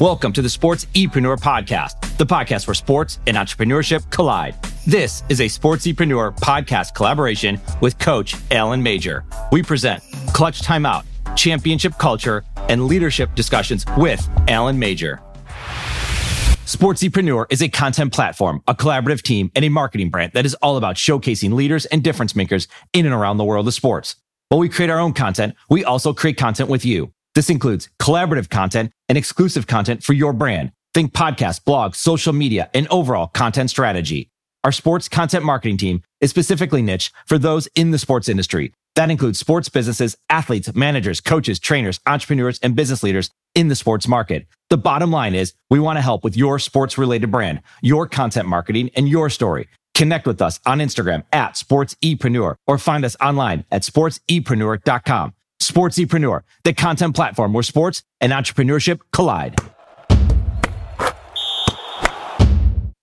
Welcome to the Sports Epreneur Podcast, the podcast where sports and entrepreneurship collide. This is a Sports Epreneur podcast collaboration with Coach Alan Major. We present Clutch Timeout, Championship Culture, and Leadership Discussions with Alan Major. Sports Epreneur is a content platform, a collaborative team, and a marketing brand that is all about showcasing leaders and difference makers in and around the world of sports. While we create our own content, we also create content with you. This includes collaborative content and exclusive content for your brand. Think podcasts, blogs, social media, and overall content strategy. Our sports content marketing team is specifically niche for those in the sports industry. That includes sports businesses, athletes, managers, coaches, trainers, entrepreneurs, and business leaders in the sports market. The bottom line is we want to help with your sports related brand, your content marketing, and your story. Connect with us on Instagram at sportsepreneur or find us online at sportsepreneur.com. Sportsepreneur, the content platform where sports and entrepreneurship collide.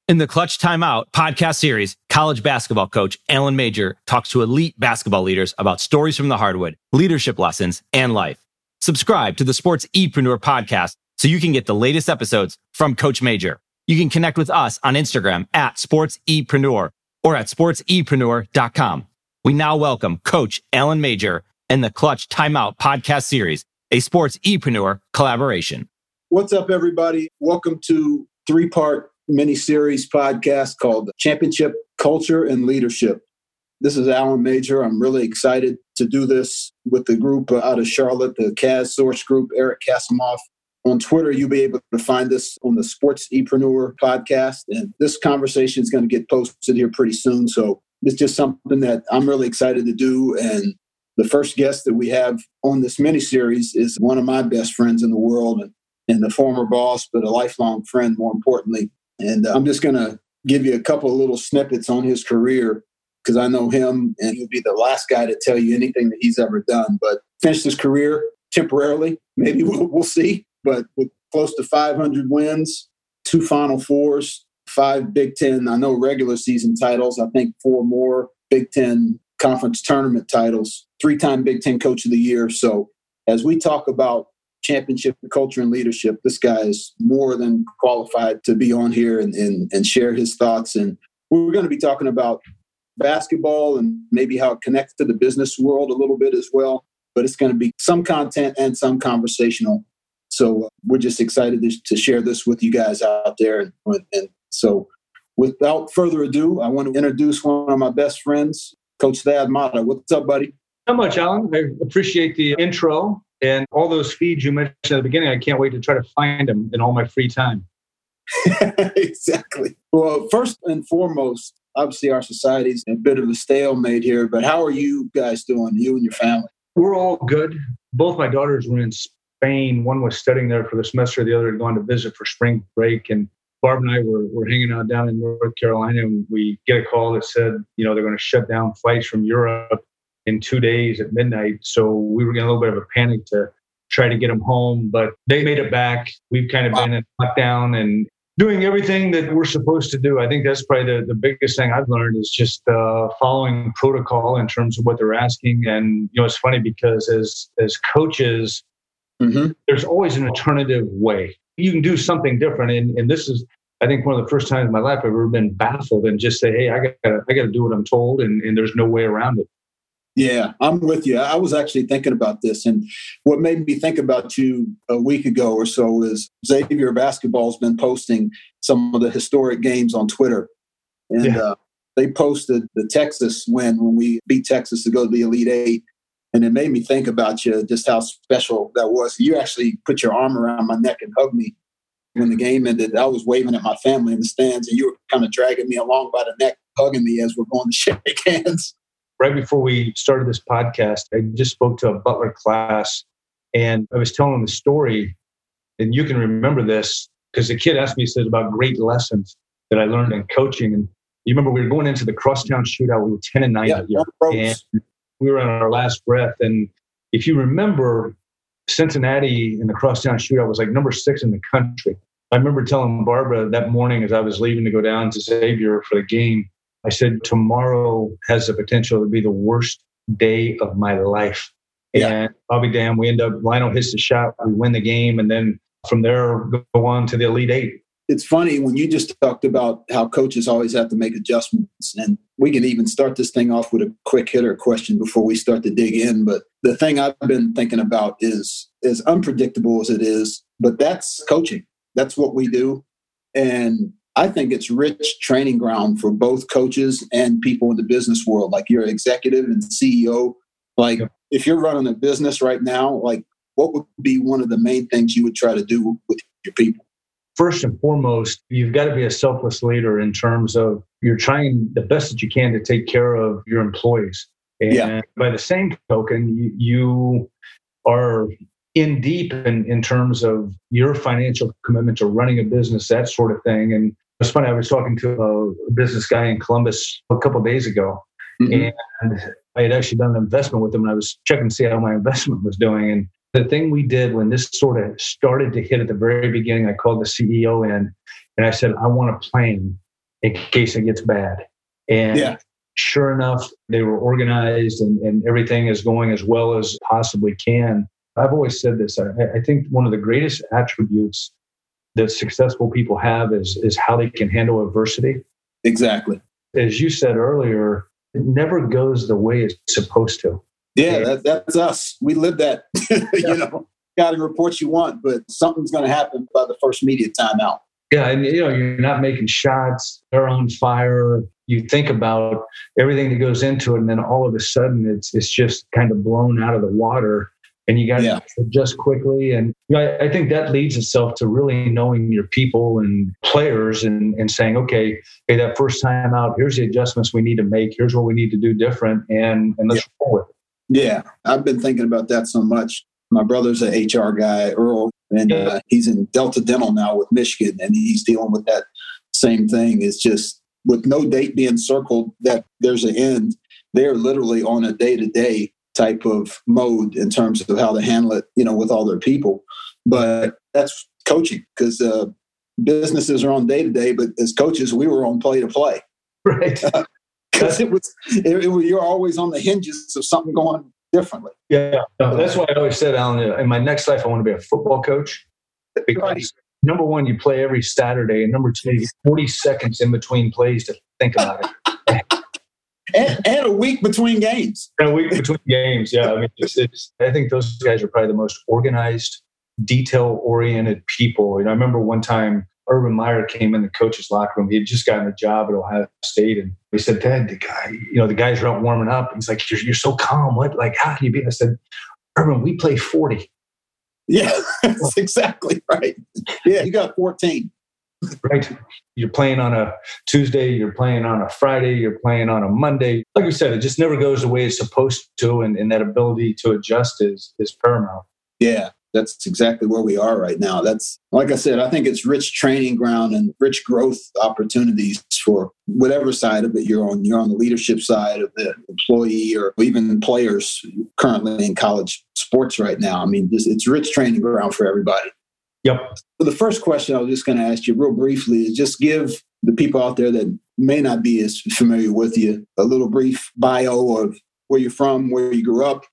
In the Clutch Timeout podcast series, college basketball coach Alan Major talks to elite basketball leaders about stories from the hardwood, leadership lessons, and life. Subscribe to the Sports Epreneur podcast so you can get the latest episodes from Coach Major. You can connect with us on Instagram at sportsepreneur or at sportsepreneur.com. We now welcome Coach Alan Major and the Clutch Timeout podcast series, a sports epreneur collaboration. What's up, everybody? Welcome to three part mini series podcast called Championship Culture and Leadership. This is Alan Major. I'm really excited to do this with the group out of Charlotte, the Kaz Source Group, Eric Kasimoff. On Twitter, you'll be able to find us on the Sports Epreneur podcast. And this conversation is going to get posted here pretty soon. So it's just something that I'm really excited to do. And the first guest that we have on this mini series is one of my best friends in the world and, and the former boss, but a lifelong friend, more importantly. And uh, I'm just going to give you a couple little snippets on his career because I know him and he'll be the last guy to tell you anything that he's ever done. But finished his career temporarily, maybe we'll, we'll see, but with close to 500 wins, two Final Fours, five Big Ten, I know regular season titles, I think four more Big Ten conference tournament titles, three time Big Ten Coach of the Year. So, as we talk about championship culture and leadership, this guy is more than qualified to be on here and, and, and share his thoughts. And we're going to be talking about basketball and maybe how it connects to the business world a little bit as well. But it's going to be some content and some conversational. So uh, we're just excited to, share this with you guys out there. And, so without further ado, I want to introduce one of my best friends, Coach Thad Matta. What's up, buddy? Not much, Alan. I appreciate the intro and all those feeds you mentioned at the beginning. I can't wait to try to find them in all my free time. exactly. Well, first and foremost, obviously our society's a bit of a stalemate here, but how are you guys doing, you and your family? We're all good. Both my daughters were in Spain. One was studying there for the semester, the other had gone to visit for spring break. And Barb and I were, were hanging out down in North Carolina, and we get a call that said, you know, they're going to shut down flights from Europe in two days at midnight. So we were getting a little bit of a panic to try to get them home, but they made it back. We've kind of been in lockdown and doing everything that we're supposed to do. I think that's probably the, the biggest thing I've learned is just uh, following protocol in terms of what they're asking. And you know, it's funny because as as coaches, mm-hmm. there's always an alternative way you can do something different. And, and this is, I think, one of the first times in my life I've ever been baffled and just say, hey, I got I got to do what I'm told, and, and there's no way around it. Yeah, I'm with you. I was actually thinking about this, and what made me think about you a week ago or so is Xavier Basketball's been posting some of the historic games on Twitter, and yeah. uh, they posted the Texas win when we beat Texas to go to the Elite Eight, and it made me think about you, just how special that was. You actually put your arm around my neck and hugged me when the game ended. I was waving at my family in the stands, and you were kind of dragging me along by the neck, hugging me as we're going to shake hands. Right before we started this podcast, I just spoke to a Butler class, and I was telling them the story. And you can remember this because the kid asked me, he says, about great lessons that I learned in coaching. And you remember we were going into the crosstown shootout. We were 10 and 9 yeah. And we were on our last breath. And if you remember, Cincinnati in the crosstown shootout was like number six in the country. I remember telling Barbara that morning as I was leaving to go down to Xavier for the game, I said, tomorrow has the potential to be the worst day of my life. Yeah. And I'll be damned. We end up, Lionel hits the shot, we win the game. And then from there, go on to the Elite Eight. It's funny when you just talked about how coaches always have to make adjustments. And we can even start this thing off with a quick hitter question before we start to dig in. But the thing I've been thinking about is as unpredictable as it is, but that's coaching. That's what we do. And I think it's rich training ground for both coaches and people in the business world. Like you're executive and CEO. Like if you're running a business right now, like what would be one of the main things you would try to do with your people? First and foremost, you've got to be a selfless leader in terms of you're trying the best that you can to take care of your employees. And yeah. by the same token, you, you are in deep in, in terms of your financial commitment to running a business, that sort of thing. And it's funny, I was talking to a business guy in Columbus a couple days ago, mm-hmm. and I had actually done an investment with him, and I was checking to see how my investment was doing. And the thing we did when this sort of started to hit at the very beginning, I called the CEO in and I said, I want a plane in case it gets bad. And yeah. sure enough, they were organized and, and everything is going as well as possibly can. I've always said this. I, I think one of the greatest attributes that successful people have is, is how they can handle adversity. Exactly. As you said earlier, it never goes the way it's supposed to. Yeah, that, that's us. We live that. you know, got to report you want, but something's going to happen by the first media timeout. Yeah, and you know, you're not making shots, they're on fire. You think about everything that goes into it, and then all of a sudden it's it's just kind of blown out of the water. And you got to yeah. adjust quickly. And you know, I, I, think that leads itself to really knowing your people and players and, and saying, okay, hey, that first time out, here's the adjustments we need to make. Here's what we need to do different. And, and let's yeah. roll with it. Yeah, I've been thinking about that so much. My brother's an HR guy, Earl, and uh, he's in Delta Dental now with Michigan, and he's dealing with that same thing. It's just with no date being circled that there's an end. They're literally on a day to day type of mode in terms of how to handle it, you know, with all their people. But that's coaching because uh, businesses are on day to day, but as coaches, we were on play to play. Right. because it was it, it, you're always on the hinges of something going differently. Yeah, no, that's why I always said, Alan, in my next life, I want to be a football coach because right. number one, you play every Saturday, and number two, 40 seconds in between plays to think about it. And, and, a week between games. And a week between games, yeah. I mean, it's, it's, I think those guys are probably the most organized, detail-oriented people. You know, I remember one time Urban Meyer came in the coach's locker room. He had just gotten a job at Ohio State, and he said, "Ted, the guy, you know, the guys are out warming up." He's like, "You're, you're so calm. What? Like, how can you be?" I said, "Urban, we play 40." Yeah, that's exactly right. Yeah, you got 14. Right. You're playing on a Tuesday, you're playing on a Friday, you're playing on a Monday. Like you said, it just never goes the way it's supposed to, and, and that ability to adjust is is paramount. Yeah, that's exactly where we are right now. That's like I said, I think it's rich training ground and rich growth opportunities for whatever side of it you're on. You're on the leadership side of the employee or even players currently in college sports right now. I mean, it's rich training ground for everybody. Yep. So the first question I was just going to ask you real briefly is just give the people out there that may not be as familiar with you a little brief bio of where you're from, where you grew up,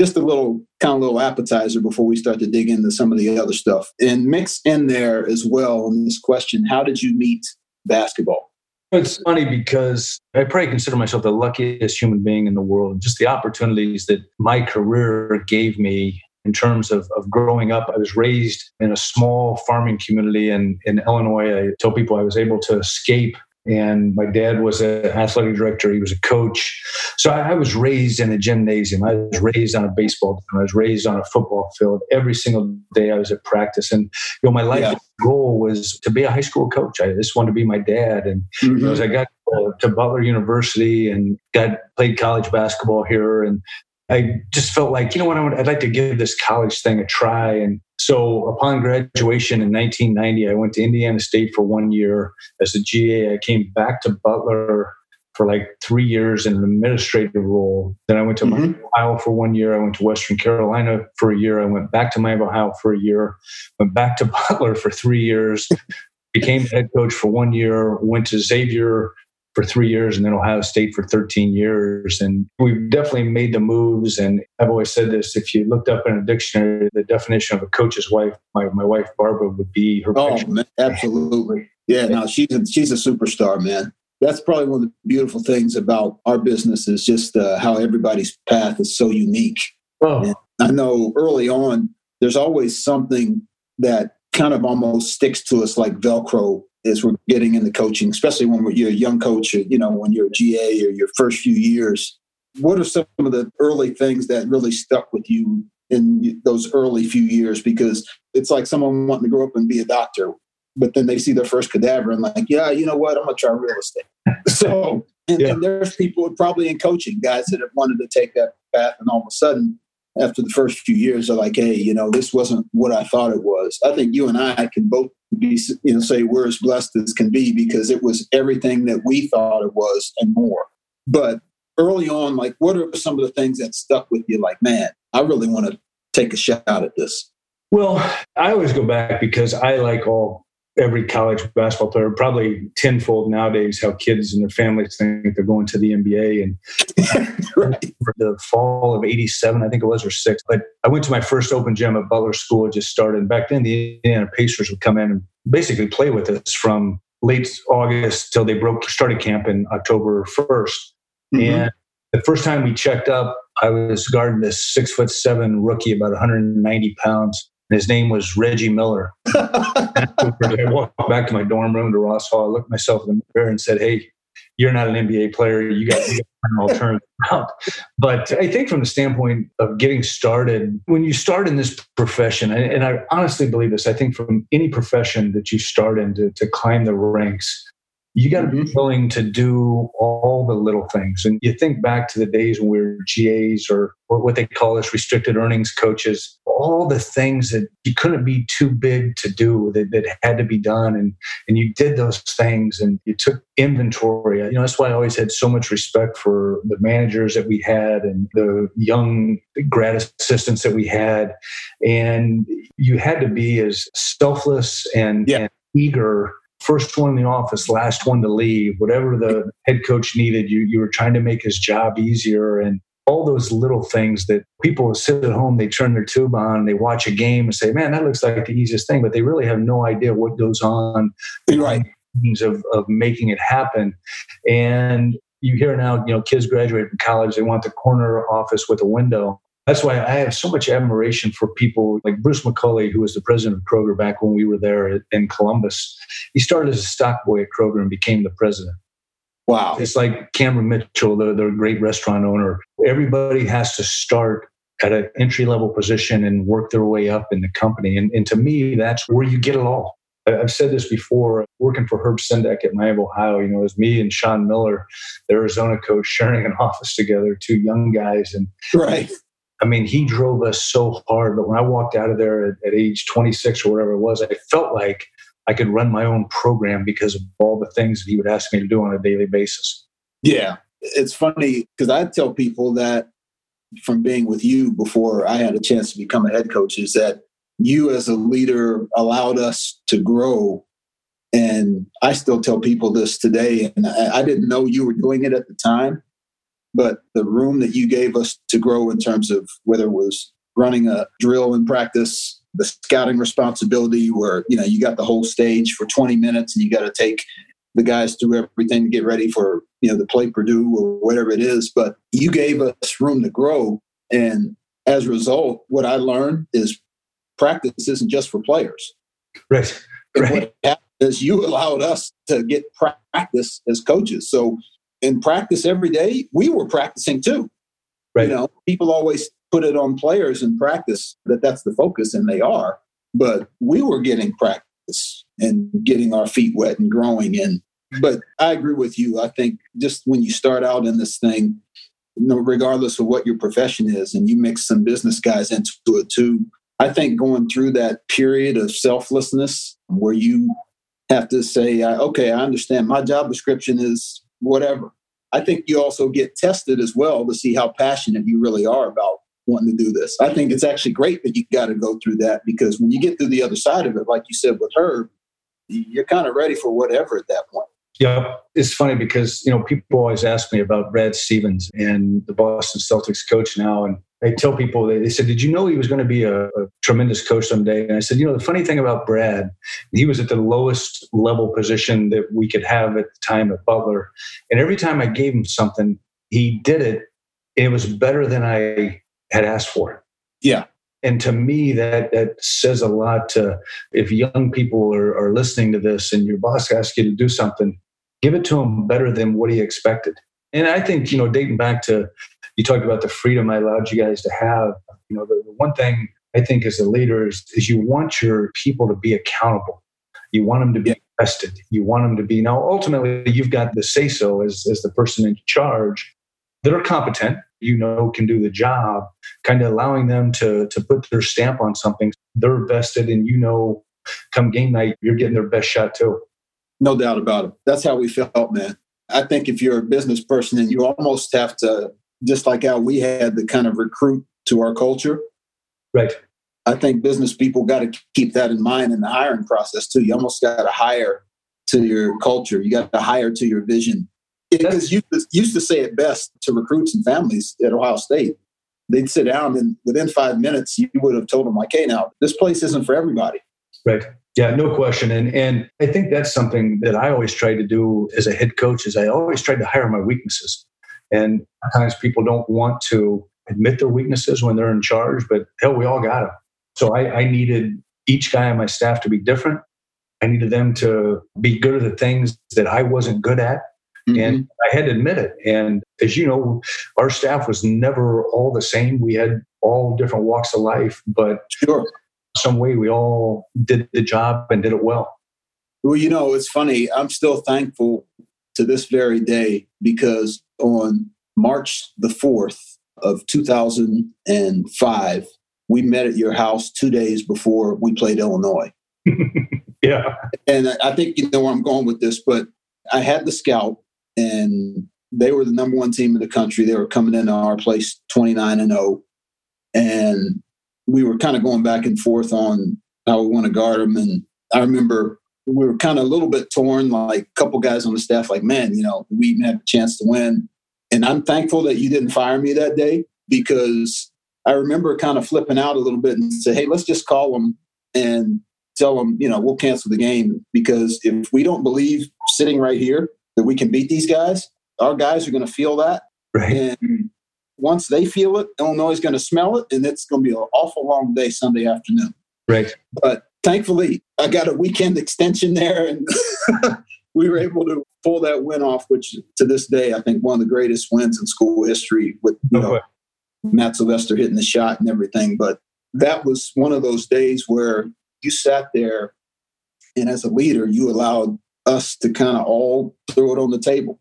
just a little kind of little appetizer before we start to dig into some of the other stuff. And mix in there as well in this question how did you meet basketball? It's funny because I probably consider myself the luckiest human being in the world. Just the opportunities that my career gave me in terms of, of growing up. I was raised in a small farming community in, in Illinois. I tell people I was able to escape and my dad was an athletic director. He was a coach. So I, was raised in a gymnasium. I was raised on a baseball team. I was raised on a football field. Every single day I was at practice. And you know, my life yeah. goal was to be a high school coach. I just wanted to be my dad. And mm-hmm. you know, as I got to Butler University and got played college basketball here, and I just felt like, you know what, I would, I'd like to give this college thing a try. And so upon graduation in 1990, I went to Indiana State for one year as a GA. I came back to Butler for like three years in an administrative role. Then I went to mm-hmm. Ohio for one year. I went to Western Carolina for a year. I went back to Miami, Ohio for a year. Went back to Butler for three years. became head coach for one year. Went to Xavier for three years and then Ohio State for 13 years. And we've definitely made the moves. And I've always said this if you looked up in a dictionary, the definition of a coach's wife, my, my wife Barbara would be her. Oh, man, absolutely. Yeah, no, she's a, she's a superstar, man. That's probably one of the beautiful things about our business is just uh, how everybody's path is so unique. Oh. And I know early on, there's always something that kind of almost sticks to us like Velcro as we're getting into coaching, especially when you're a young coach, or, you know, when you're a GA or your first few years. What are some of the early things that really stuck with you in those early few years? Because it's like someone wanting to grow up and be a doctor, but then they see their first cadaver and like, yeah, you know what, I'm gonna try real estate. so, and, yeah. and there's people probably in coaching, guys that have wanted to take that path, and all of a sudden after the first few years are like, hey, you know, this wasn't what I thought it was. I think you and I can both be, you know, say we're as blessed as can be because it was everything that we thought it was and more. But early on, like, what are some of the things that stuck with you? Like, man, I really want to take a shot at this. Well, I always go back because I like all every college basketball player, probably tenfold nowadays, how kids and their families think they're going to the NBA. And right. the fall of '87, I think it was, or six. But I went to my first open gym at Butler School. It just started. And back then, the Indiana Pacers would come in and basically play with us from late August till they broke started camp in October 1st. Mm-hmm. And the first time we checked up, I was guarding this six foot seven rookie, about 190 pounds his name was Reggie Miller. I walked back to my dorm room to Ross Hall. I looked myself in the mirror and said, "Hey, you're not an NBA player. You got, you got an alternative route." But I think from the standpoint of getting started, when you start in this profession, and, and I honestly believe this, I think from any profession that you start in to, to climb the ranks, you got to be mm-hmm. willing to do all the little things. And you think back to the days when we were GAs or what they call us restricted earnings coaches, all the things that you couldn't be too big to do that, that had to be done. And, and you did those things and you took inventory. You know, that's why I always had so much respect for the managers that we had and the young grad assistants that we had. And you had to be as selfless and, yeah. and eager first one in the office, last one to leave, whatever the head coach needed, you, you were trying to make his job easier. And all those little things that people sit at home, they turn their tube on, they watch a game and say, man, that looks like the easiest thing, but they really have no idea what goes on. Right. Of, of making it happen. And you hear now, you know, kids graduate from college, they want the corner office with a window. That's why I have so much admiration for people like Bruce McCulley, who was the president of Kroger back when we were there in Columbus. He started as a stock boy at Kroger and became the president. Wow. It's like Cameron Mitchell, the, the great restaurant owner. Everybody has to start at an entry level position and work their way up in the company. And, and to me, that's where you get it all. I've said this before, working for Herb Sendek at Miami, Ohio, you know, it was me and Sean Miller, the Arizona coach, sharing an office together, two young guys. And right. I mean, he drove us so hard. But when I walked out of there at, at age 26 or whatever it was, I felt like I could run my own program because of all the things that he would ask me to do on a daily basis. Yeah. It's funny because I tell people that from being with you before I had a chance to become a head coach is that you as a leader allowed us to grow. And I still tell people this today, and I, I didn't know you were doing it at the time, but the room that you gave us to grow in terms of whether it was running a drill in practice the scouting responsibility where you know you got the whole stage for 20 minutes and you got to take the guys through everything to get ready for you know the play Purdue or whatever it is. But you gave us room to grow, and as a result, what I learned is practice isn't just for players. Right. And right. what happened is you allowed us to get practice as coaches. So in practice every day, we were practicing too. Right. You know, people always put it on players in practice that that's the focus, and they are. But we were getting practice and getting our feet wet and growing. And but I agree with you. I think just when you start out in this thing, you know, regardless of what your profession is, and you mix some business guys into it too. I think going through that period of selflessness where you have to say, okay, I understand my job description is whatever. I think you also get tested as well to see how passionate you really are about wanting to do this. I think it's actually great that you got to go through that because when you get through the other side of it, like you said with her, you're kind of ready for whatever at that point. Yeah, it's funny because you know people always ask me about Brad Stevens and the Boston Celtics coach now, and I tell people they said, "Did you know he was going to be a, a, tremendous coach someday?" And I said, "You know, the funny thing about Brad, he was at the lowest level position that we could have at the time at Butler, and every time I gave him something, he did it. it was better than I had asked for. Yeah, and to me that that says a lot to if young people are, are listening to this and your boss asks you to do something give it to him better than what he expected. And I think, you know, dating back to you talked about the freedom I allowed you guys to have. You know, the, the one thing I think as a leader is, is, you want your people to be accountable. You want them to be tested. You want them to be now ultimately you've got the say so as, as the person in charge that are competent, you know, can do the job, kind of allowing them to to put their stamp on something. They're vested and you know come game night, you're getting their best shot too. No doubt about it. That's how we felt, man. I think if you're a business person and you almost have to, just like how we had to kind of recruit to our culture. Right. I think business people got to keep that in mind in the hiring process too. You almost got to hire to your culture. You got to hire to your vision. Because you used to say it best to recruits and families at Ohio State. They'd sit down and within five minutes, you would have told them like, "Hey, now this place isn't for everybody." Right. Yeah, no question. And and I think that's something that I always try to do as a head coach is I always try to hire my weaknesses. And sometimes people don't want to admit their weaknesses when they're in charge, but hell, we all got them. So I, I needed each guy on my staff to be different. I needed them to be good at the things that I wasn't good at. Mm-hmm. And I had to admit it. And as you know, our staff was never all the same. We had all different walks of life, but sure some way we all did the job and did it well. Well, you know, it's funny. I'm still thankful to this very day because on March the 4th of 2005, we met at your house two days before we played Illinois. yeah. And I think you know where I'm going with this, but I had the scout and they were the number one team in the country. They were coming into our place 29 and 0. And we were kind of going back and forth on how we want to guard them. And I remember we were kind of a little bit torn, like a couple guys on the staff, like, man, you know, we even have a chance to win. And I'm thankful that you didn't fire me that day because I remember kind of flipping out a little bit and say, hey, let's just call them and tell them, you know, we'll cancel the game because if we don't believe sitting right here that we can beat these guys, our guys are going to feel that. Right. And once they feel it, Illinois is going to smell it, and it's going to be an awful long day Sunday afternoon. Right. But thankfully, I got a weekend extension there, and we were able to pull that win off, which to this day, I think one of the greatest wins in school history with you know, Matt Sylvester hitting the shot and everything. But that was one of those days where you sat there, and as a leader, you allowed us to kind of all throw it on the table.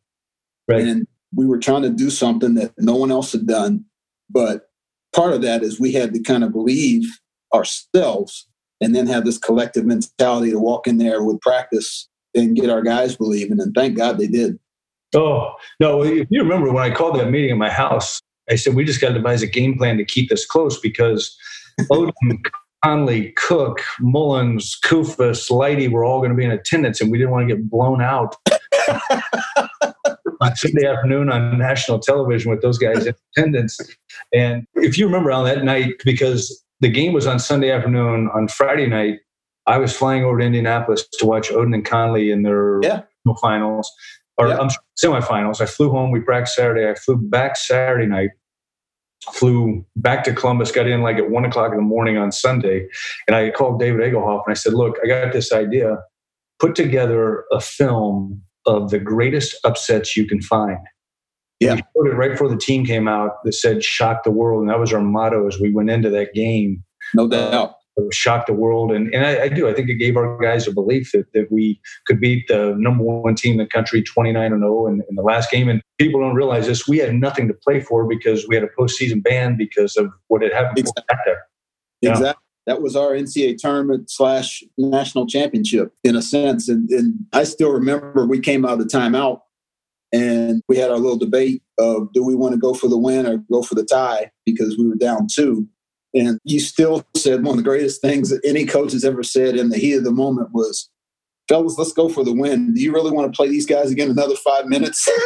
Right. And we were trying to do something that no one else had done. But part of that is we had to kind of believe ourselves and then have this collective mentality to walk in there with practice and get our guys believing. And thank God they did. Oh, no. If you remember when I called that meeting in my house, I said, we just got to devise a game plan to keep this close because Oden, Conley, Cook, Mullins, Koufos, Lighty were all going to be in attendance and we didn't want to get blown out. on Sunday afternoon on national television with those guys in attendance. And if you remember on that night, because the game was on Sunday afternoon, on Friday night, I was flying over to Indianapolis to watch Oden and Conley in their yeah. finals or yeah. um, semifinals. I flew home. We practiced Saturday. I flew back Saturday night. Flew back to Columbus. Got in like at one o'clock in the morning on Sunday, and I called David Egelhoff and I said, "Look, I got this idea. Put together a film of the greatest upsets you can find. Yeah. We it right before the team came out that said shock the world. And that was our motto as we went into that game. No doubt. Uh, shock the world. And, and I, I, do. I think it gave our guys a belief that, that we could beat the number one team in the country 29 and 0 in, in the last game. And people don't realize this. We had nothing to play for because we had a postseason ban because of what had happened exactly. back there. Yeah. Exactly that was our NCAA tournament slash national championship in a sense. And, and I still remember we came out of the timeout and we had our little debate of do we want to go for the win or go for the tie because we were down two. And you still said one of the greatest things that any coach has ever said in the heat of the moment was, fellas, let's go for the win. Do you really want to play these guys again another five minutes?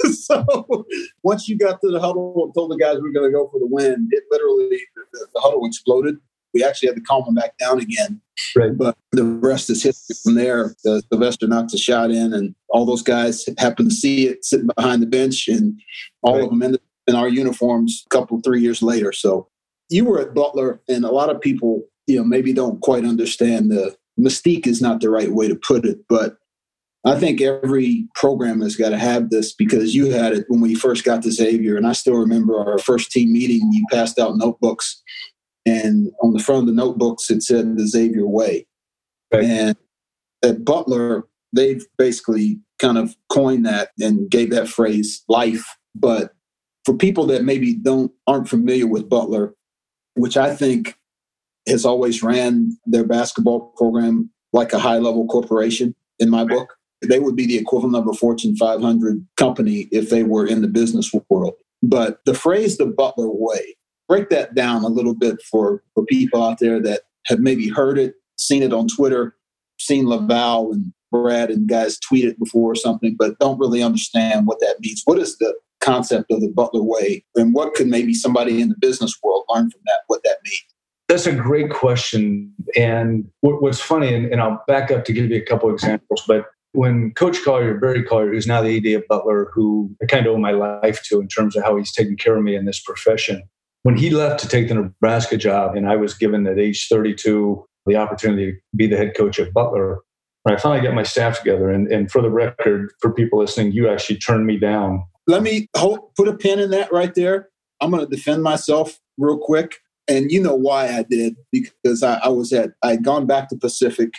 so once you got to the huddle and told the guys we are going to go for the win, it literally the, the, huddle exploded. We actually had to calm them back down again. Right. But the rest is history from there. The, Sylvester knocks a shot in, and all those guys happened to see it sitting behind the bench, and all right. of them ended in our uniforms a couple, three years later. So you were at Butler, and a lot of people, you know, maybe don't quite understand the mystique is not the right way to put it, but I think every program has got to have this because you had it when we first got to Xavier, and I still remember our first team meeting. You passed out notebooks, and on the front of the notebooks it said the Xavier Way. Right. And at Butler, they've basically kind of coined that and gave that phrase life. But for people that maybe don't aren't familiar with Butler, which I think has always ran their basketball program like a high level corporation in my book they would be the equivalent of a Fortune 500 company if they were in the business world. But the phrase the Butler way, break that down a little bit for, for people out there that have maybe heard it, seen it on Twitter, seen LaVall and Brad and guys tweet it before or something, but don't really understand what that means. What is the concept of the Butler way? And what could maybe somebody in the business world learn from that, what that means? That's a great question. And what's funny, and, I'll back up to give you a couple examples, but when Coach Collier, Barry Collier, who's now the AD of Butler, who I kind of owe my life to in terms of how he's taken care of me in this profession, when he left to take the Nebraska job, and I was given at age 32 the opportunity to be the head coach of Butler, when I finally got my staff together, and, and for the record, for people listening, you actually turned me down. Let me hold, put a pin in that right there. I'm going to defend myself real quick. And you know why I did, because I, I was at, I had gone back to Pacific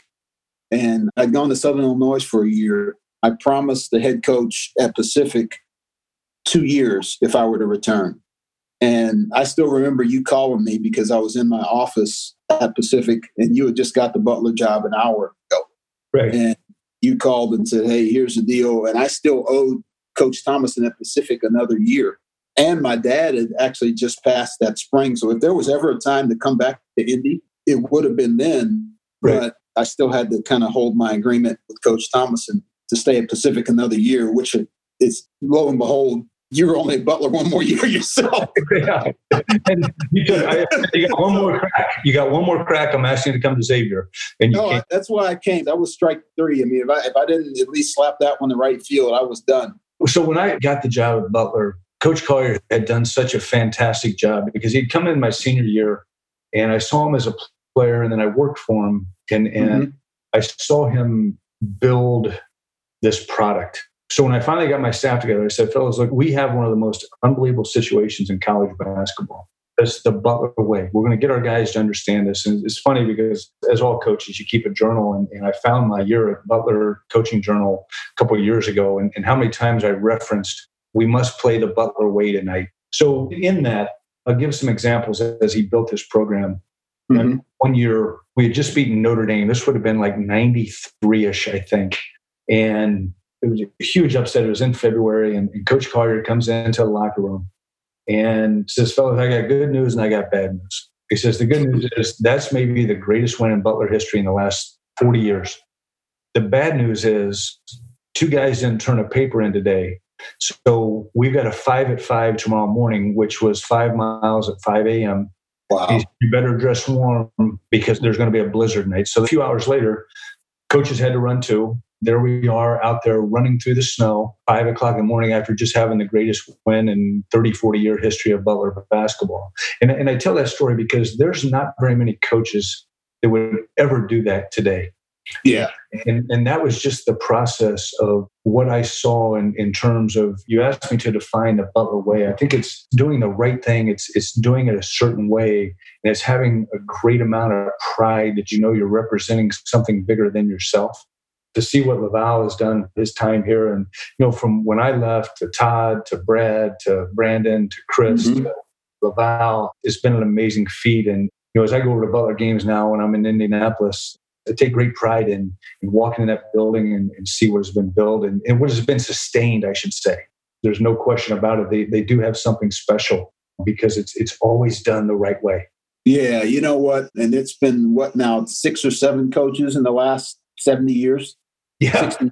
and I'd gone to Southern Illinois for a year. I promised the head coach at Pacific two years if I were to return. And I still remember you calling me because I was in my office at Pacific and you had just got the Butler job an hour ago. Right. And you called and said, Hey, here's the deal. And I still owed Coach Thomason at Pacific another year. And my dad had actually just passed that spring. So if there was ever a time to come back to Indy, it would have been then. Right. But I still had to kind of hold my agreement with Coach Thomason to stay at Pacific another year, which is lo and behold, you were only at Butler one more year yourself. yeah. And you, could, I, you, got one more crack. You got one more crack. I'm asking you to come to Xavier. And no, I, that's why I came. That was strike three. I mean, if I, if I didn't at least slap that one the right field, I was done. So when I got the job at Butler, Coach Collier had done such a fantastic job because he'd come in my senior year and I saw him as a player and then I worked for him and and mm-hmm. I saw him build this product. So when I finally got my staff together, I said, fellas, look, we have one of the most unbelievable situations in college basketball. That's the Butler way. We're going to get our guys to understand this. And it's funny because, as all coaches, you keep a journal. And, and I found my year at Butler coaching journal a couple of years ago, and, and how many times I referenced, we must play the Butler way tonight. So, in that, I'll give some examples as he built this program. Mm-hmm. One year, we had just beaten Notre Dame. This would have been like 93 ish, I think. And it was a huge upset. It was in February, and, and Coach Collier comes into the locker room and says, Fellas, I got good news and I got bad news. He says, The good news is that's maybe the greatest win in Butler history in the last 40 years. The bad news is two guys didn't turn a paper in today. So we've got a five at five tomorrow morning, which was five miles at 5 a.m. Wow. You better dress warm because there's going to be a blizzard night. So a few hours later, coaches had to run too. There we are out there running through the snow, five o'clock in the morning after just having the greatest win in 30, 40 year history of Butler basketball. And, and I tell that story because there's not very many coaches that would ever do that today. Yeah. And, and that was just the process of what I saw in, in terms of you asked me to define the Butler way. I think it's doing the right thing. It's it's doing it a certain way. And it's having a great amount of pride that you know you're representing something bigger than yourself. To see what LaVall has done his time here and you know, from when I left to Todd to Brad to Brandon to Chris mm-hmm. to LaVall, it's been an amazing feat. And you know, as I go over to Butler games now when I'm in Indianapolis, I take great pride in, in walking in that building and, and see what has been built and, and, what has been sustained, I should say. There's no question about it. They, they do have something special because it's, it's always done the right way. Yeah, you know what? And it's been what now, six or seven coaches in the last 70 years? Yeah. 60,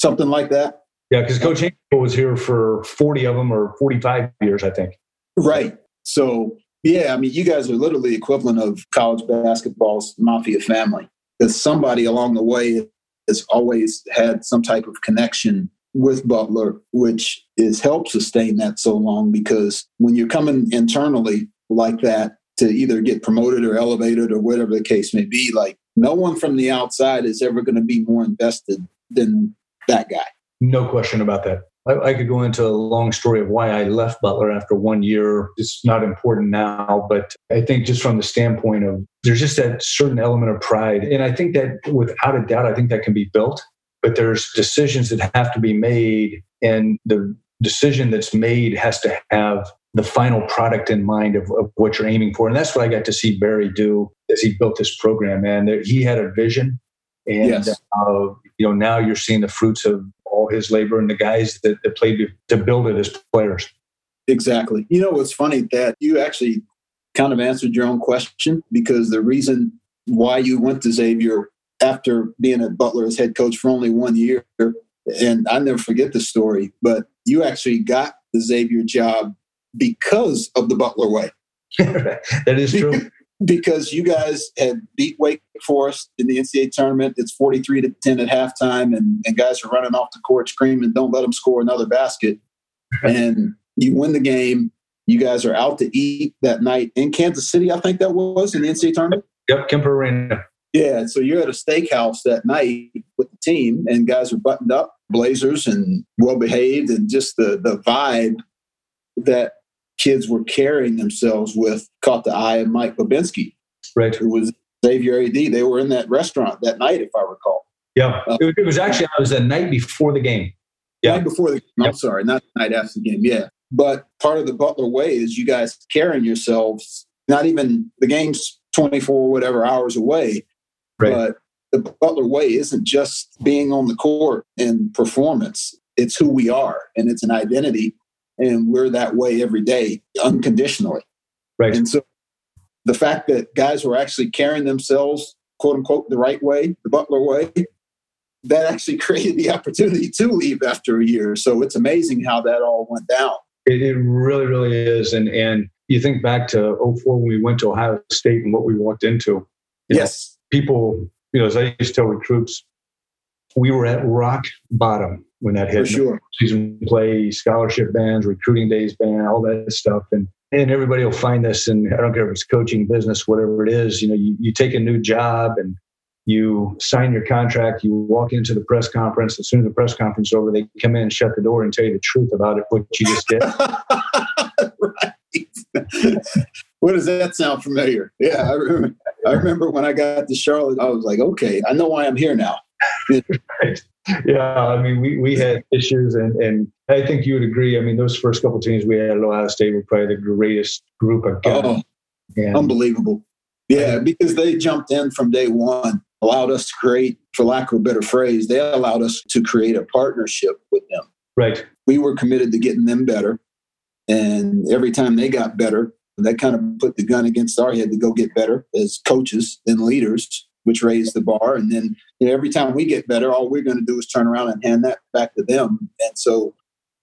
something like that. Yeah, because Coach Hinkle was here for 40 of them or 45 years, I think. Right. So, yeah, I mean, you guys are literally equivalent of college basketball's mafia family. Because somebody along the way has always had some type of connection with Butler, which has helped sustain that so long. Because when you're coming internally like that to either get promoted or elevated or whatever the case may be, like no one from the outside is ever going to be more invested than that guy. No question about that. I, I, could go into a long story of why I left Butler after one year. It's not important now, but I think just from the standpoint of there's just that certain element of pride. And I think that without a doubt, I think that can be built, but there's decisions that have to be made. And the decision that's made has to have the final product in mind of, of what you're aiming for. And that's what I got to see Barry do as he built this program, And He had a vision. And yes. uh, you know now you're seeing the fruits of all his labor and the guys that, that played to, to build it as players. Exactly. You know what's funny that you actually kind of answered your own question because the reason why you went to Xavier after being at Butler as head coach for only one year, and I never forget the story, but you actually got the Xavier job because of the Butler way. that is true because you guys had beat Wake Forest in the NCAA tournament. It's 43 to 10 at halftime, and, and guys are running off the court screaming, don't let them score another basket. and you win the game. You guys are out to eat that night in Kansas City, I think that was in the NCAA tournament. Yep, Kemper Arena. Yeah, so you're at a steakhouse that night with the team, and guys are buttoned up, blazers, and well behaved, and just the the vibe that kids were carrying themselves with caught the eye of Mike Bobinski, right? Who was Xavier AD. They were in that restaurant that night, if I recall. Yeah, uh, it, was actually it was the night before the game. Yeah, night before the. I'm sorry, not the night after the game. Yeah, but part of the Butler way is you guys carrying yourselves. Not even the game's 24 whatever hours away, right. but the Butler way isn't just being on the court and performance. It's who we are, and it's an identity and we're that way every day unconditionally. Right. And so the fact that guys were actually carrying themselves, quote unquote, the right way, the Butler way, that actually created the opportunity to leave after a year. So it's amazing how that all went down. It, it really, really is. And and you think back to 04 when we went to Ohio State and what we walked into. Yes. Know, people, you know, as I used to tell recruits, we were at rock bottom when that hit. For sure. Season play, scholarship bands, recruiting days ban, all that stuff. And and everybody will find this and I don't care if it's coaching, business, whatever it is, you know, you, you take a new job and you sign your contract, you walk into the press conference. As soon as the press conference is over, they come in and shut the door and tell you the truth about it, what you just did. right. what does that sound familiar? Yeah, I remember, I remember when I got to Charlotte, I was like, okay, I know why I'm here now. Right yeah, I mean, we, we had issues, and, and I think you would agree. I mean, those first couple teams we had at Ohio State were probably the greatest group of guys. Oh, and, unbelievable. Yeah, because they jumped in from day one, allowed us to create, for lack of a better phrase, they allowed us to create a partnership with them. Right. We were committed to getting them better. And every time they got better, that kind of put the gun against our head to go get better as coaches and leaders which raised the bar. And then you know, every time we get better, all we're going to do is turn around and hand that back to them. And so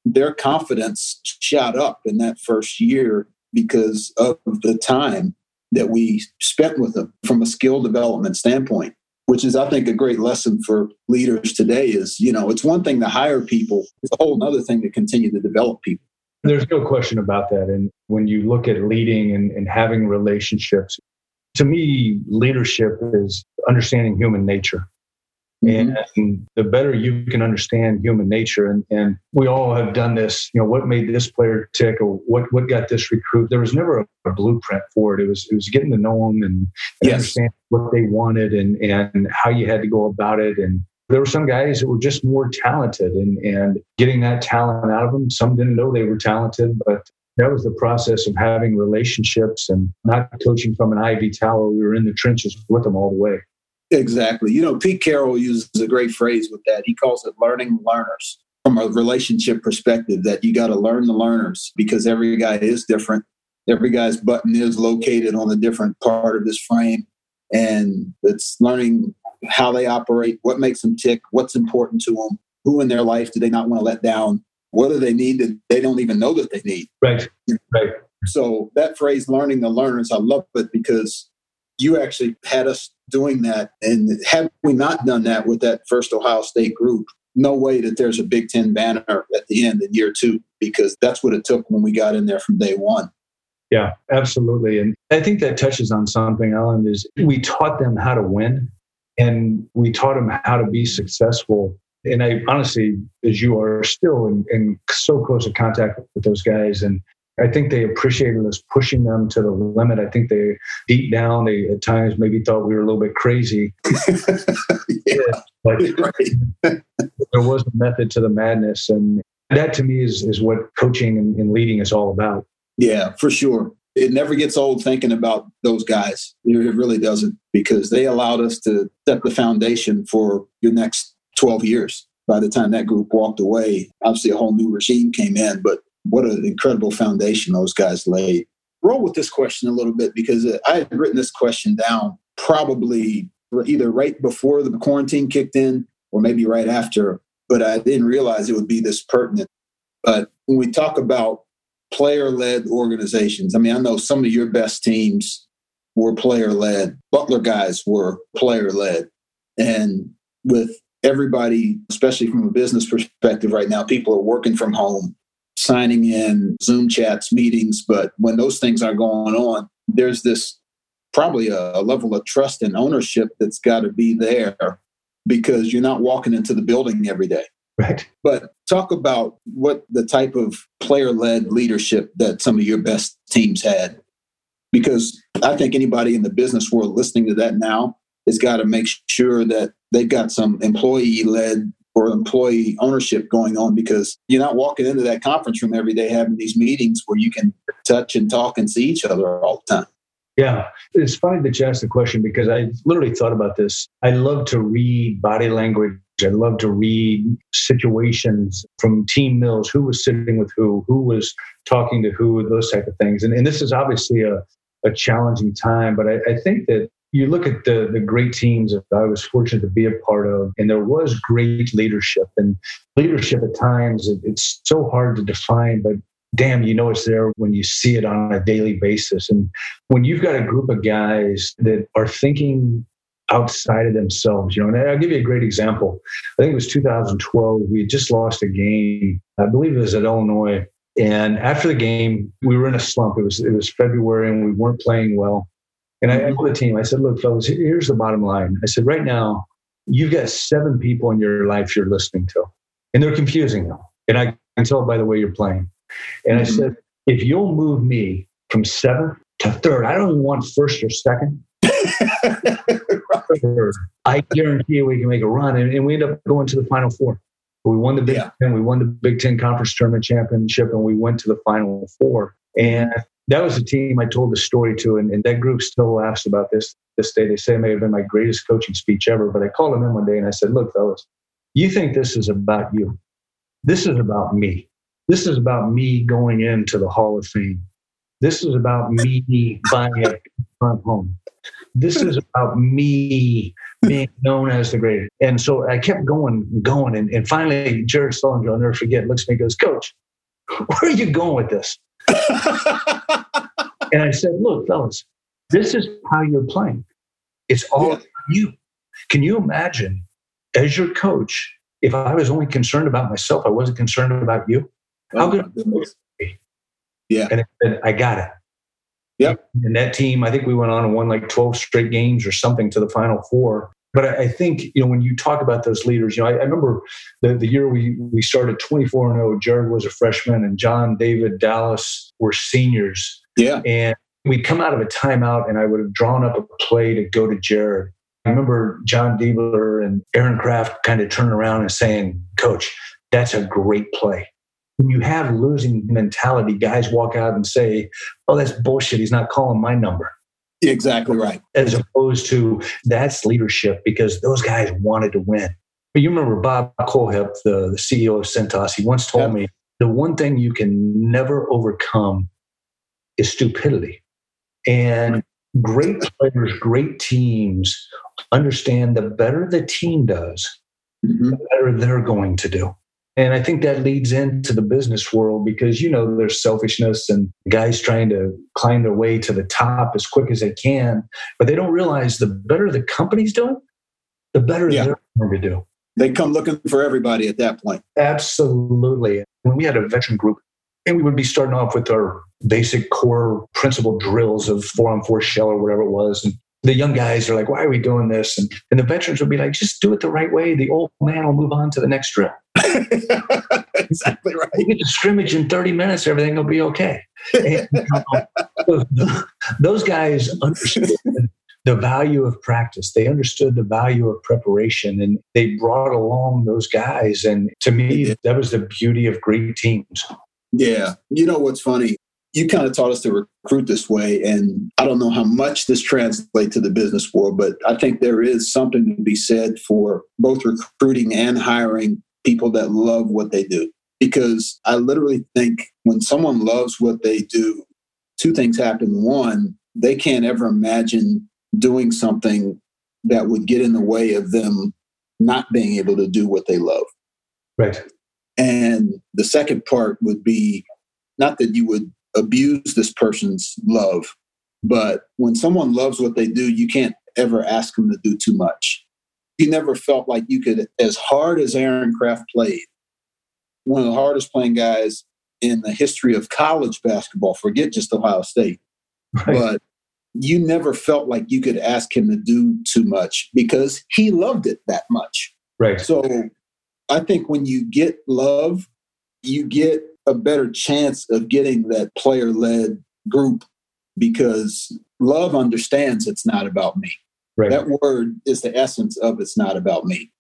their confidence shot up in that first year because of the time that we spent with them from a skill development standpoint which is i think a great lesson for leaders today is you know it's one thing to hire people it's a whole other thing to continue to develop people there's no question about that and when you look at leading and, and having relationships to me, leadership is understanding human nature. Mm-hmm. And the better you can understand human nature, and, and we all have done this, you know, what made this player tick or what, what got this recruit? There was never a, a blueprint for it. It was it was getting to know them and, and yes. understand what they wanted and, and how you had to go about it. And there were some guys that were just more talented and, and getting that talent out of them. Some didn't know they were talented, but that was the process of having relationships and not coaching from an ivy tower. We were in the trenches with them all the way. Exactly. You know, Pete Carroll uses a great phrase with that. He calls it learning learners from a relationship perspective that you got to learn the learners because every guy is different. Every guy's button is located on a different part of this frame. And it's learning how they operate, what makes them tick, what's important to them, who in their life do they not want to let down, what do they need that they don't even know that they need. Right. Right. So that phrase, learning the learners, I love it because you actually had us doing that. And had we not done that with that first Ohio State group, no way that there's a Big Ten banner at the end in year two, because that's what it took when we got in there from day one. Yeah, absolutely. And I think that touches on something, Alan, is we taught them how to win and we taught them how to be successful. And I honestly, as you are still in, in so close in contact with those guys and I think they appreciated us pushing them to the limit. I think they deep down they at times maybe thought we were a little bit crazy. yeah, but right. there was a method to the madness, and that to me is is what coaching and, and leading is all about. Yeah, for sure. It never gets old thinking about those guys. It really doesn't because they allowed us to set the foundation for your next 12 years. By the time that group walked away, obviously a whole new regime came in, but what an incredible foundation those guys laid. Roll with this question a little bit because I had written this question down probably either right before the quarantine kicked in or maybe right after, but I didn't realize it would be this pertinent. But when we talk about player led organizations, I mean, I know some of your best teams were player led, Butler guys were player led. And with everybody, especially from a business perspective right now, people are working from home signing in Zoom chats, meetings. But when those things are going on, there's this probably a, a level of trust and ownership that's got to be there because you're not walking into the building every day. Right. But talk about what the type of player led leadership that some of your best teams had. Because I think anybody in the business world listening to that now has got to make sure that they've got some employee led or employee ownership going on because you're not walking into that conference room every day having these meetings where you can touch and talk and see each other all the time. Yeah, it's funny that you asked the question because I literally thought about this. I love to read body language. I love to read situations from team mills, who was sitting with who, who was talking to who, those type of things. And, and this is obviously a, a challenging time, but I, I think that you look at the the great teams that I was fortunate to be a part of, and there was great leadership. And leadership at times it, it's so hard to define, but damn, you know it's there when you see it on a daily basis. And when you've got a group of guys that are thinking outside of themselves, you know, and I'll give you a great example. I think it was 2012. We had just lost a game. I believe it was at Illinois. And after the game, we were in a slump. It was it was February and we weren't playing well. And I, I told the team, I said, look, fellas, here's the bottom line. I said, right now, you've got seven people in your life you're listening to, and they're confusing them. And I can tell by the way you're playing. And mm-hmm. I said, if you'll move me from seventh to third, I don't even want first or second. I guarantee you we can make a run. And, and, we end up going to the final four. We won the Big yeah. Ten, we won the Big Ten Conference Tournament Championship, and we went to the final four. And that was the team I told the story to, and, and, that group still laughs about this this day. They say it may have been my greatest coaching speech ever, but I called them in one day and I said, "Look, fellas, you think this is about you? This is about me. This is about me going into the Hall of Fame. This is about me buying a front home. This is about me being known as the greatest." And so I kept going, and going, and, and finally, Jared Sullinger, I'll never forget, looks at me and goes, "Coach, where are you going with this?" and I said, look, fellas, this is how you're playing. It's all yeah. you. Can you imagine, as your coach, if I was only concerned about myself, I wasn't concerned about you? Oh how oh, good Yeah. And I, said, I got it. Yep. And that team, I think we went on and won like 12 straight games or something to the final four. But I, I think, you know, when you talk about those leaders, you know, I, I remember the, the year we, we started 24 and 0, Jared was a freshman and Jon, David, Dallas were seniors. Yeah. And we'd come out of a timeout and I would have drawn up a play to go to Jared. I remember Jon Diebler and Aaron Craft kind of turning around and saying, Coach, that's a great play. When you have losing mentality, guys walk out and say, Oh, that's bullshit. He's not calling my number. Exactly right. As opposed to that's leadership because those guys wanted to win. But you remember Bob Kohlhepp, the, the CEO of Cintas, he once told me the one thing you can never overcome is stupidity. And great players, great teams understand the better the team does, mm-hmm. the better they're going to do. And I think that leads into the business world because, you know, there's selfishness and guys trying to climb their way to the top as quick as they can. But they don't realize the better the company's doing, the better yeah. they're going to do. They come looking for everybody at that point. Absolutely. When we had a veteran group, and we would be starting off with our basic core principle drills of four on four shell or whatever it was. And the young guys are like, why are we doing this? And, and the veterans would be like, just do it the right way. The old man will move on to the next drill. exactly right. You get to scrimmage in 30 minutes, everything will be okay. And, those guys understood the value of practice. They understood the value of preparation and they brought along those guys. And to me, that was the beauty of great teams. Yeah. You know what's funny? You kind of taught us to recruit this way. And I don't know how much this translates to the business world, but I think there is something to be said for both recruiting and hiring people that love what they do. Because I literally think when someone loves what they do, two things happen. One, they can't ever imagine doing something that would get in the way of them not being able to do what they love. Right. And the second part would be not that you would abuse this person's love, but when someone loves what they do, you can't ever ask them to do too much. You never felt like you could, as hard as Aaron Craft played, one of the hardest playing guys in the history of college basketball, forget just Ohio State, right. but you never felt like you could ask him to do too much because he loved it that much. Right. So I think when you get love, you get a better chance of getting that player led group because love understands it's not about me. Right. That word is the essence of it's not about me.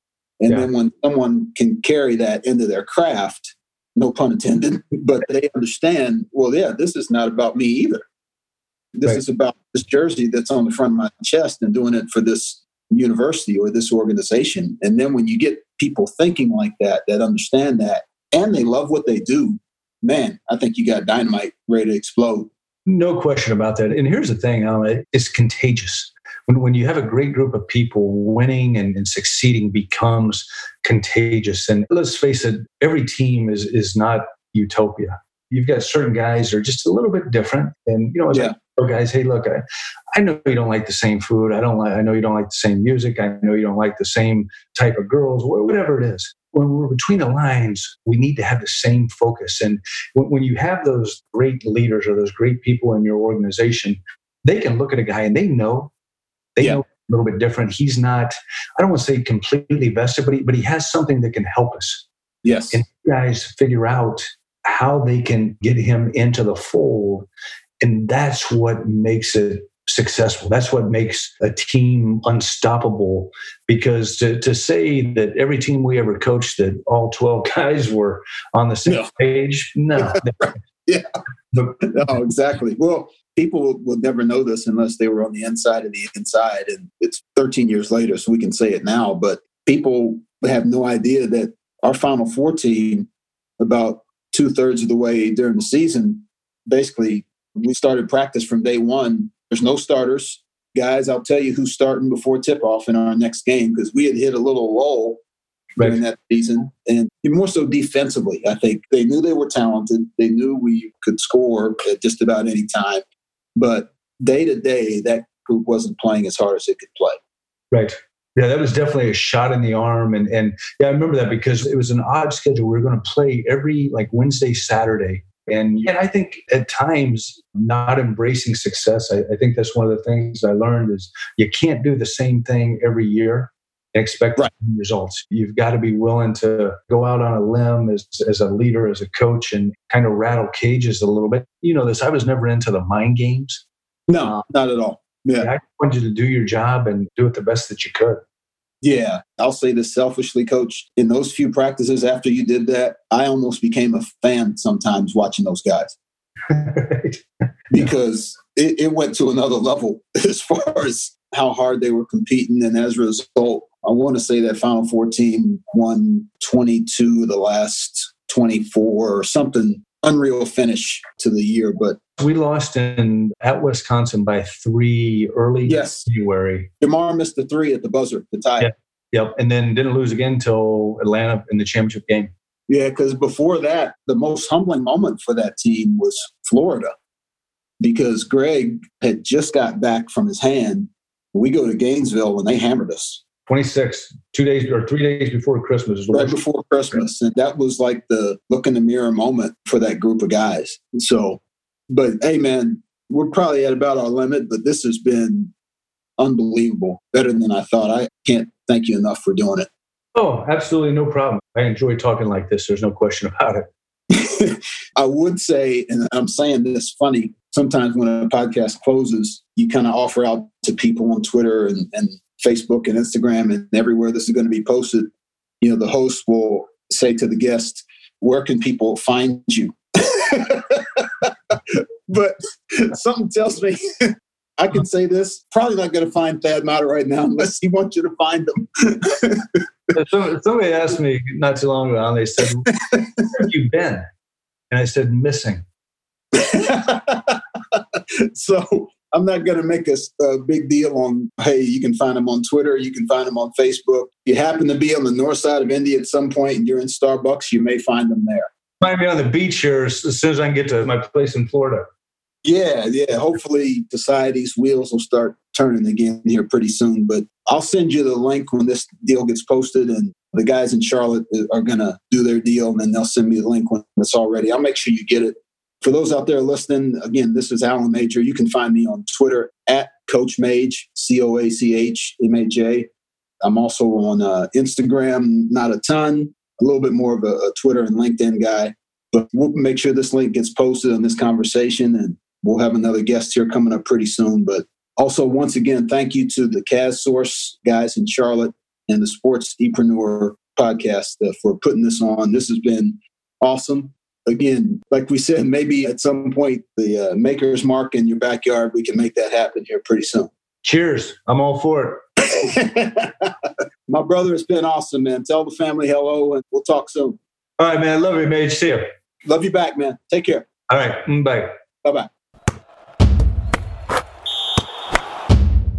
And yeah. then when someone can carry that into their craft, no pun intended, but they understand, well, yeah, this is not about me either. This right. is about this jersey that's on the front of my chest and doing it for this university or this organization. And then when you get people thinking like that, that understand that, and they love what they do, man, I think you got dynamite ready to explode. No question about that. And here's the thing, Alan, it's contagious. When, when you have a great group of people, winning and, and succeeding becomes contagious. And let's face it, every team is, is not utopia. You've got certain guys that are just a little bit different. And, you know, as yeah oh, guys, hey, look, I, I know you don't like the same food. I don't like, I know you don't like the same music. I know you don't like the same type of girls, whatever it is. When we're between the lines, we need to have the same focus. And when, when you have those great leaders or those great people in your organization, they can look at a guy and they know, they yeah. know a little bit different. He's not, I don't want to say completely vested, but he, but he has something that can help us. Yes. And guys figure out how they can get him into the fold and that's what makes it successful. That's what makes a team unstoppable. Because to, to say that every team we ever coached, that all 12 guys were on the same no. page, no. yeah. no, exactly. Well, people will, will never know this unless they were on the inside of the inside. And it's 13 years later, so we can say it now. But people have no idea that our Final Four team, about two thirds of the way during the season, basically we started practice from day one. There's no starters. Guys, I'll tell you who's starting before tip off in our next game because we had hit a little lull right. during that season. And more so defensively, I think they knew they were talented. They knew we could score at just about any time. But day to day, that group wasn't playing as hard as it could play. Right. Yeah, that was definitely a shot in the arm. And, and yeah, I remember that because it was an odd schedule. We were going to play every like Wednesday, Saturday and, and I think at times not embracing success, I, I, think that's one of the things I learned is you can't do the same thing every year and expect right. results. You've got to be willing to go out on a limb as, as a leader, as a coach, and kind of rattle cages a little bit. You know this, I was never into the mind games. No, uh, not at all. Yeah. I wanted you to do your job and do it the best that you could. Yeah, I'll say this selfishly, coach. In those few practices after you did that, I almost became a fan sometimes watching those guys. because it, it went to another level as far as how hard they were competing. And as a result, I want to say that Final Four team won 22 of the last 24 or something unreal finish to the year. But we lost in at Wisconsin by three early yes. January. Jamar missed the three at the buzzer to tie. Yep. yep. And then didn't lose again until Atlanta in the championship game. Yeah, because before that, the most humbling moment for that team was Florida because Greg had just got back from his hand. We go to Gainesville and they hammered us. 26, two days or three days before Christmas. right before Christmas. And that was like the look in the mirror moment for that group of guys. So, but hey, man, we're probably at about our limit, but this has been unbelievable. Better than I thought. I can't thank you enough for doing it. Oh, absolutely no problem. I enjoy talking like this. There's no question about it. I would say, and I'm saying this funny, sometimes when a podcast closes, you kind of offer out to people on Twitter and, and Facebook and Instagram and everywhere this is going to be posted, you know, the host will say to the guest, where can people find you? but something tells me I can say this. Probably not going to find Thad Matta right now unless he wants you to find him. Somebody asked me not too long ago, and they said, Where have you been? And I said, Missing. so I'm not going to make a, a, big deal on, hey, you can find them on Twitter, you can find them on Facebook. If you happen to be on the north side of Indy at some point and you're in Starbucks, you may find them there. Might be on the beach here as soon as I can get to my place in Florida. Yeah, yeah. Hopefully, society's wheels will start turning again here pretty soon. But I'll send you the link when this deal gets posted, and the guys in Charlotte uh, are going to do their deal, and then they'll send me the link when it's all ready. I'll make sure you get it for those out there listening, again, this is Alan Major. You can find me on Twitter at Coach Mage, C O A C H M A J. I'm also on uh, Instagram, not a ton, a little bit more of a, a Twitter and LinkedIn guy. But we'll make sure this link gets posted on this conversation, and we'll have another guest here coming up pretty soon. But also, once again, thank you to the CAS Source guys in Charlotte and the SportsEpreneur podcast uh, for putting this on. This has been awesome again, like we said, maybe at some point the uh, maker's mark in your backyard, we can make that happen here pretty soon. Cheers. I'm all for it. My brother, it's been awesome, man. Tell the family hello and we'll talk soon. All right, man. Love you, Mage. See you. Love you back, man. Take care. All right. Mm, bye. Bye bye.